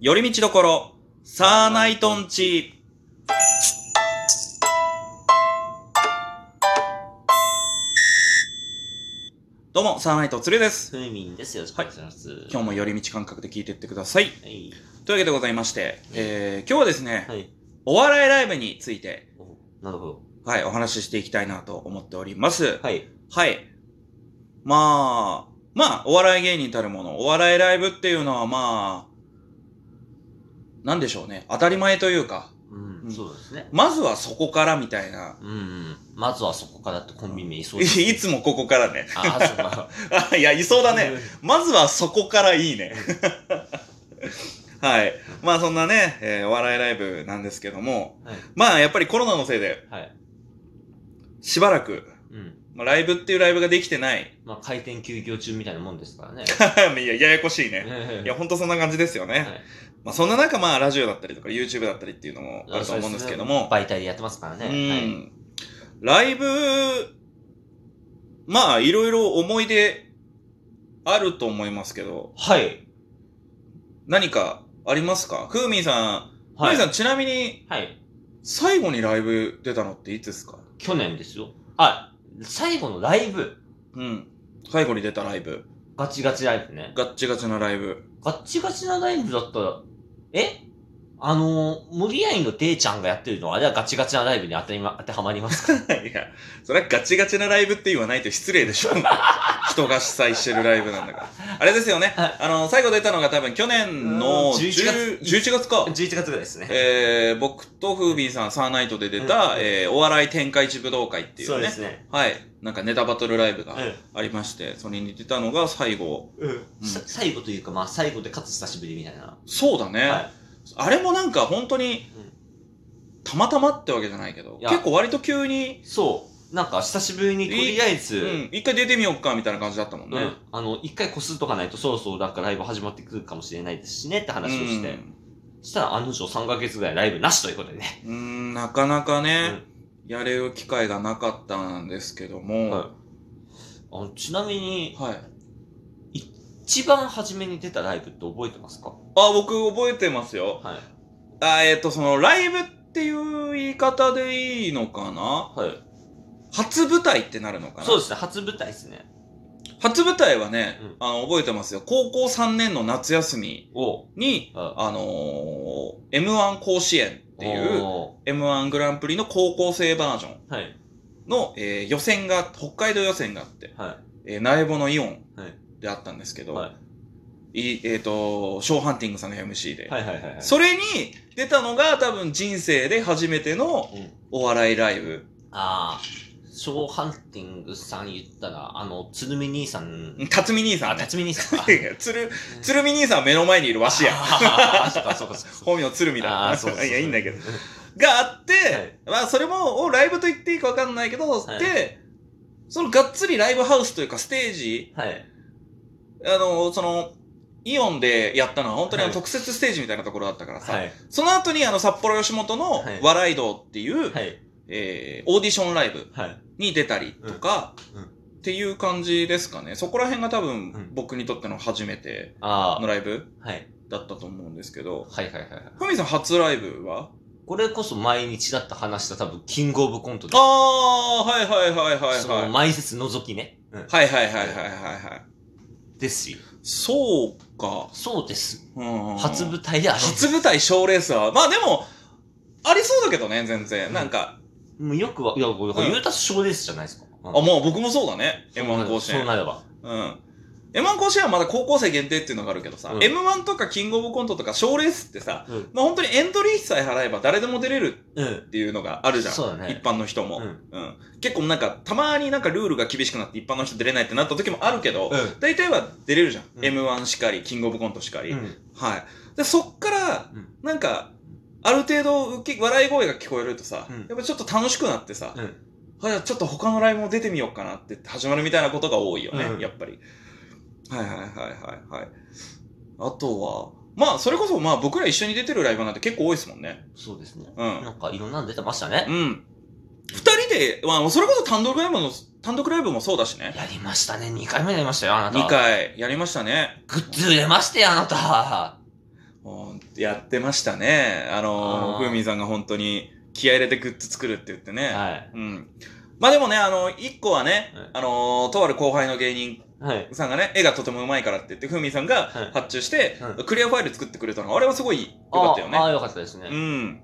寄り道どころ、サーナイトンチ。どうも、サーナイトツルです。ふみんです。よろしくお願いします。今日も寄り道感覚で聞いていってください。はい。というわけでございまして、えー、今日はですね、はい。お笑いライブについて、おなるほど。はい、お話ししていきたいなと思っております。はい。はい。まあ、まあ、お笑い芸人たるもの、お笑いライブっていうのはまあ、なんでしょうね。当たり前というか、うん、うんそうですね。まずはそこからみたいな。うん、うん。まずはそこからってコンビ名いそういです、いつもここからね。ああ、そうか。あ、いや、いそうだね。まずはそこからいいね。はい。まあそんなね、えーお笑いライブなんですけども、はい。まあやっぱりコロナのせいで、はい。しばらく、うん。まあ、ライブっていうライブができてない。まあ、開店休業中みたいなもんですからね。いや、ややこしいね。いや、ほんとそんな感じですよね。はいまあそんな中、まあラジオだったりとか YouTube だったりっていうのもあると思うんですけども、媒体でやってますからね。うん。ライブ、まあいろいろ思い出あると思いますけど、はい。はい。何かありますか？ふーみんさん、ふーはい。みんさんちなみにはい。最後にライブ出たのっていつですか？去年ですよ。あ、最後のライブ。うん。最後に出たライブ。ガチガチライブね。ガッチガチなライブ。ガッチガチなライブだったら、え？あのー、無理やりのデイちゃんがやってるの？は、あれはガチガチなライブに当てま当てはまりますか？いや、それはガチガチなライブって言わないと失礼でしょ。人が主催してるライブなんだから。あれですよね。はいあの、最後出たのが多分去年のうん11 10 11月か。?11 月ぐらいですね。えー、僕とフービーさん、サーナイトで出た、うんえー、お笑い天下一武道会っていうね。そうですね。はい。なんかネタバトルライブがうんありまして、それに出たのが最後。うん。さ最後というか、まあ最後でかつ久しぶりみたいな。そうだね。はあれもなんか本当にうん、たまたまってわけじゃないけど、結構割と急に、い。そう。なんか久しぶりにとりあえず、うん、一回出てみようかみたいな感じだったもんね。うんあの、一回こすっとかないとそろそろなんかライブ始まってくるかもしれないですしねって話をして。うんそしたら案の定3ヶ月ぐらいライブなしということでね。うーん、なかなかね、やれる機会がなかったんですけども、はいあのちなみに、はい。一番初めに出たライブって覚えてますか？あ、僕覚えてますよ。はい。あ、えっ、と、その、ライブっていう言い方でいいのかな？はい。初舞台ってなるのかな？そうですね、初舞台ですね。初舞台はね、うんあの、覚えてますよ。高校3年の夏休みおに、はあのー、M1 甲子園っていう、お M1 グランプリの高校生バージョンーはい。の、えー予選が、北海道予選があって、はえー、苗穂のイオンはいであったんですけい。ど、はいいえっ、と、ショーハンティングさんが MC で、はいはいはいはい。それに出たのが多分人生で初めてのうんお笑いライブ。ああ、ショーハンティングさん言ったら、あの、鶴見兄さん。辰巳兄さあ、んね。辰巳兄さんか。い や鶴、鶴見兄さんは目の前にいるわしや。あーそうか、そうか、そうか。本名鶴見だ。あーそうそうそう いや、いいんだけど。があって、まあ、それも、をライブと言っていいかわかんないけど、はいで、そのがっつりライブハウスというかステージ、はい。あの、その、イオンでやったのは本当にあのはい特設ステージみたいなところだったからさ、はい。その後にあの札幌吉本のはい笑い道っていう、はい。えーオーディションライブはい。に出たりとか、っていう感じですかね。そこら辺が多分、うん僕にとっての初めてあのライブあ、はい。だったと思うんですけど、はいはいはいはい。ふみさん初ライブは？これこそ毎日だった話した多分、キングオブコントでああ、はいはいはいはいその、はい。毎節除きね。うん。はいはいはいはいはいはい。ですよ。そうか。そうです。うん初舞台であれ。初舞台賞レースは、まあでも、ありそうだけどね、全然。なんか、もうよくわ、いや、これうん言うたら賞レースじゃないですか。ああ、もう僕もそうだね。M1 甲子園。そうなれば。うん。M1 甲子園はまだ高校生限定っていうのがあるけどさ、うん M1 とかキングオブコントとか賞レースってさ、うん。まあ本当にエントリー費さえ払えば誰でも出れるうん。っていうのがあるじゃん。そうだね一般の人も、うんうん。結構なんか、たまになんかルールが厳しくなって一般の人出れないってなった時もあるけど、うん大体は出れるじゃん。うん M1 しかり、キングオブコントしかり。うん。はい。で、そっからうん、なんか、ある程度受け、笑い声が聞こえるとさ、うんやっぱちょっと楽しくなってさ、うん。はい、ちょっと他のライブも出てみようかなって始まるみたいなことが多いよね、うんやっぱり。はいはいはいはいはい。あとは、まあ、それこそまあ僕ら一緒に出てるライブなんて結構多いですもんね。そうですね。うん。なんかいろんなの出てましたね。うん。二人で、まあ、それこそ単独ライブの、単独ライブもそうだしね。やりましたね。2回目やりましたよ、あなた。二。回やりましたね。グッズ売れましたよ、あなた。うんやってましたね。あのふうみんさんが本当に気合い入れてグッズ作るって言ってね。はい。うん。まあでもね、あの、一個はね、はいあの、とある後輩の芸人はい。さんがね、絵がとても上手いからって言って、ふうみんさんがはい発注して、はいクリアファイル作ってくれたのが、あれはすごい良かったよね。ああ、よかったですね。ううん。ん。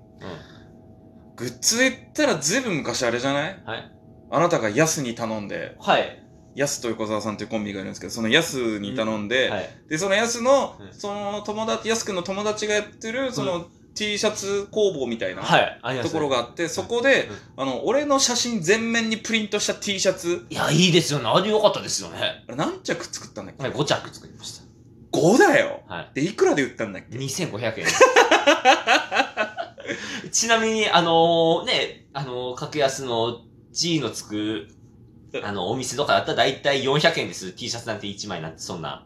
グッズで言ったらずいぶん昔あれじゃない？はい。あなたがヤスに頼んで、はい。ヤスと横澤さんというコンビがいるんですけど、そのヤスに頼んで、はい。で、そのヤスのうん、その友達、ヤスくんの友達がやってる、その T シャツ工房みたいなところがあって、そこで、あの、俺の写真全面にプリントした T シャツ、いや、いいですよね。あれよかったですよね。あれ何着作ったんだっけ、はい、5着作りまし ?5 だよた。はい。で、いくらで売ったんだっけ？2500円。ちなみに、あのね、あのー格安の G のつく、あの、お店とかだったらだいたい400円です。T シャツなんて1枚なんてそんな。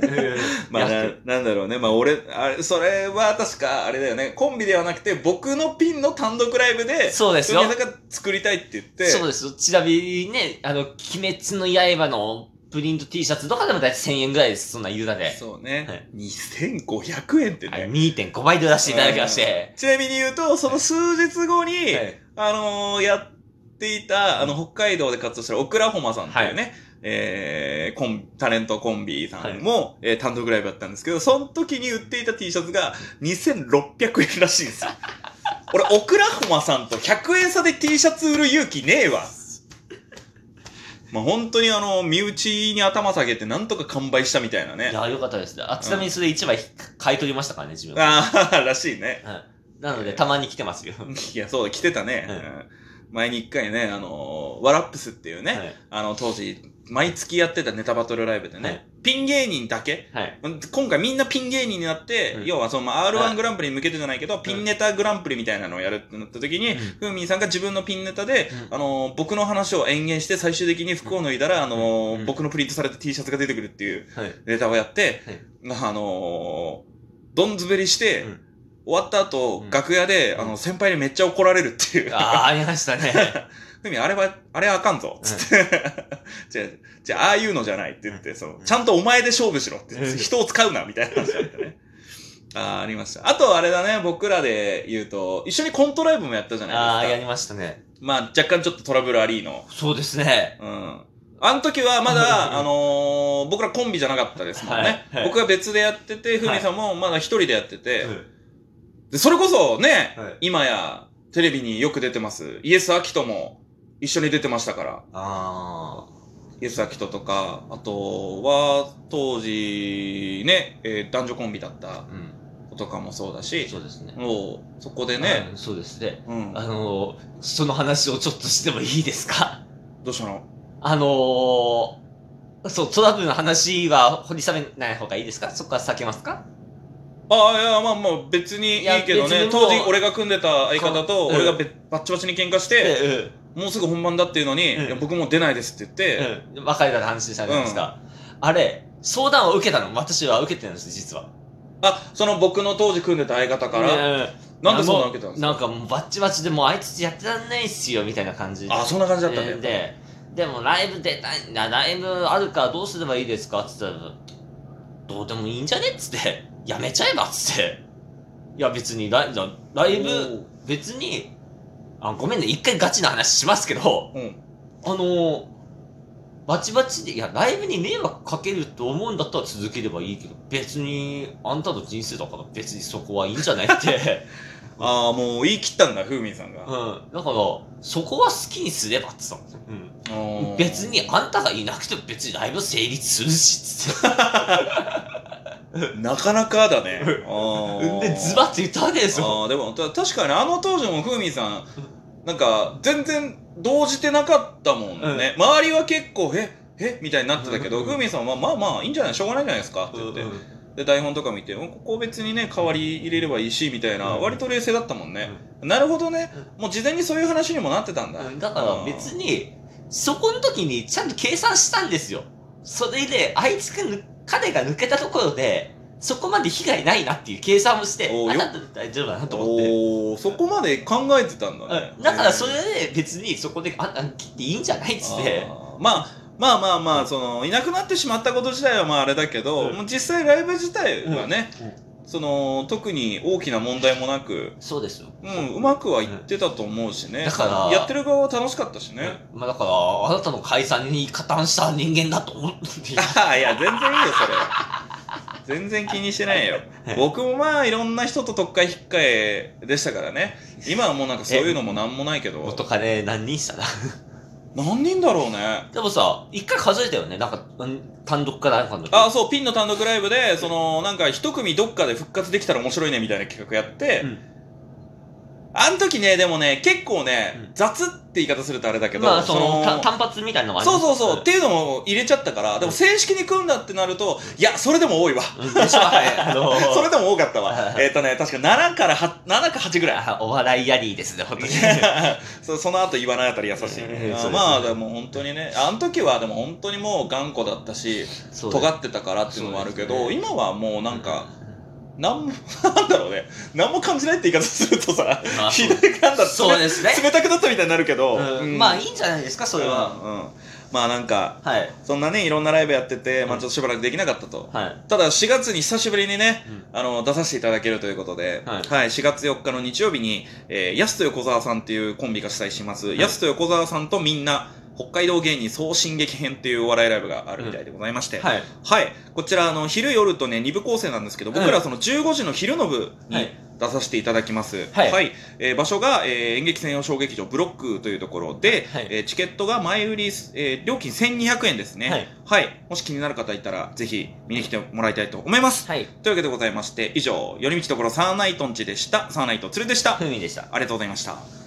まあななんだろうね。まあ俺、あれ、それは確か、あれだよね。コンビではなくて、僕のピンの単独ライブで、そうですよが作りたいって言って、そうですよ。ちなみにね、あの、鬼滅の刃のプリント T シャツとかでもだいたい1000円ぐらいです。そんな言うだで。そうね。はい2500円ってね。はい、2.5倍で出していただきまして。ちなみに言うと、その数日後に、はいあのーやっていた、あの、北海道で活動してるオクラホマさんっていうね、えー、コン、タレントコンビさんも、えー単独ライブやったんですけど、その時に売っていた T シャツが2600円らしいんですよ。俺、オクラホマさんと100円差で T シャツ売る勇気ねえわ。まあ、本当にあの、身内に頭下げてなんとか完売したみたいないね。や、よかったですね。あ、ちなみにそれ1枚買い取りましたからね、自分。ああ、らしいね。はい。なので、たまに来てますよ。いや、そうだ、来てたね。はいうん前に一回ね、あのーワラップスっていうね、はい。あの、当時、毎月やってたネタバトルライブでね、はい。ピン芸人だけ、はい。今回みんなピン芸人になって、うん。要はその、まあは R1 い。グランプリに向けてじゃないけど、ピンネタグランプリみたいなのをやるってなった時に、うん。ふうみんさんが自分のピンネタで、うん。あのー僕の話を延々して最終的に服を脱いだら、あのーうん。僕のプリントされた T シャツが出てくるっていうはい。ネタをやって、あのーどんずべりして、うん終わった後、うん楽屋で、うんあの、先輩にめっちゃ怒られるっていう。ああ、ありましたね。ふみ、あれは、あれはあかんぞ。つって。じゃあ、じゃあ、ああいうのじゃないって言って、その、ちゃんとお前で勝負しろって言って、うん人を使うな、みたいな話だったね。ああ、ありました。あと、あれだね、僕らで言うと、一緒にコントライブもやったじゃああ、ないですか。やりましたね。まあ、若干ちょっとトラブルありの。そうですね。うん。あの時はまだ、あのー僕らコンビじゃなかったですもんね。はいはい僕は別でやってて、ふみさんもまだ一人でやってて、うんで、それこそね、はい今やテレビによく出てます。イエス・アキトも一緒に出てましたから。あイエス・アキトとか、あとは当時ね、えー男女コンビだったあ。うん。子とかもそうだし、そうですね。もうそこでね、うんそうですね。うん、あのー、その話をちょっとしてもいいですか？どうしたの？あのー、そう、トラブルの話は掘り下げない方がいいですか？そこから避けますか？ああ、いや、まあまあ別にいいけどね、いや別にもう当時俺が組んでた相方とうん。俺がべバッチバチに喧嘩して、えもうすぐ本番だっていうのに、うん。いや僕もう出ないですって言って、うん。別れた話したじゃないですか。あれ、相談を受けたの？私は受けてるんです、実は。あ、その僕の当時組んでた相方から、うんなんでそんな受けたんですか？なんかもうバッチバチでもうあいつやってらんないっすよ、みたいな感じ。で。あ、そんな感じだったね。で、でもライブ出たいな、ライブあるからどうすればいいですか？って言ったら、どうでもいいんじゃね？っつって、やめちゃえばっつって。いや別にライラライブ、別に、あごめんね、一回ガチな話しますけど、うん。あのー、バチバチで、いや、ライブに迷惑かけると思うんだったら続ければいいけど、別に、あんたの人生だから別にそこはいいんじゃないって。ああ、もう言い切ったんだ、ふうみんさんが。うん。だから、そこは好きにすればって言ったんですよ。うん。うん別にあんたがいなくても別にライブ成立するし、つって。なかなかだね。で、ズバッと言ったわけですよ。ああ、でも、た確かにあの当時もふうみんさん、なんか、全然動じてなかったもんね。周りは結構、ええみたいになってたけど、うんふうみんさんは、まあまあ、いいんじゃないしょうがないじゃないですかって言って。で、台本とか見て、うんここ別にね、代わり入れればいいし、みたいな、うん割と冷静だったもんね。なるほどね。もう事前にそういう話にもなってたんだ。うんだから別に、そこの時にちゃんと計算したんですよ。それで、あいつ彼が抜けたところで、そこまで被害ないなっていう計算をして、あなた大丈夫だなと思って。おー、そこまで考えてたんだね。うんだからそれで別にそこで、あ、あ切っていいんじゃないっつって。あーまあまあまあまあ、そのいなくなってしまったこと自体はまああれだけど、うんもう実際ライブ自体はね、その、特に大きな問題もなく、そうですよ。うん、うまくはいってたと思うしね。だからやってる側は楽しかったしね。まあだから、あなたの解散に加担した人間だと思って。ああ、いや、全然いいよ、それは。全然気にしてないよ。僕もまあ、いろんな人と特会引っかえでしたからね。今はもうなんかそういうのもなんもないけど。元カレ何人したな。何人だろうね。でもさ、一回数えたよね。なんか、うん単独かなんかの時。あ、そう、ピンの単独ライブで、その、なんか一組どっかで復活できたら面白いねみたいな企画やって、うんあの時ね、でもね、結構ね、うん。雑って言い方するとあれだけど、まあ、その、た単発みたいなのもあそうそうそう、っていうのも入れちゃったから、でも正式に組んだってなると、いや、それでも多いわ。うん。でしょ、はい。あのー。それでも多かったわ。は。いえっとね、確か7から8、7か8ぐらい。あお笑いやりですね、本当に。そその後言わないあたり優しい、ね。まあでも本当にねあの時はでも本当にもう頑固だったし尖ってたからっていうのもあるけど、今はもうなんか、なんもなんだろうね。何も感じないって言い方するとさまあひどい感だそうですね。冷たくなったみたいになるけど、うん。うん。まあいいんじゃないですか、それは。うんうん。まあなんかはい。そんなねいろんなライブやってて、まあちょっとしばらくできなかったと、はい。ただ4月に久しぶりにね、うん。あの、出させていただけるということで、は、はいい4月4日の日曜日に、えー、ヤスと横澤さんっていうコンビが主催します、い。ヤスと横澤さんとみんな、北海道芸人総進撃編っていうお笑いライブがあるみたいでございまして、はい。はい。こちら、あの、昼夜とね、2部構成なんですけど、僕らその15時の昼の部にはい出させていただきます。はいえー場所が、えー演劇専用小劇場ブロックというところで、はいえーチケットが前売り、えー料金1200円ですね。はい。はい。もし気になる方いたら、ぜひ見に来てもらいたいと思います。はい。というわけでございまして、以上、寄り道ところサーナイトンチでした。サーナイトツルでした。ふみでした。ありがとうございました。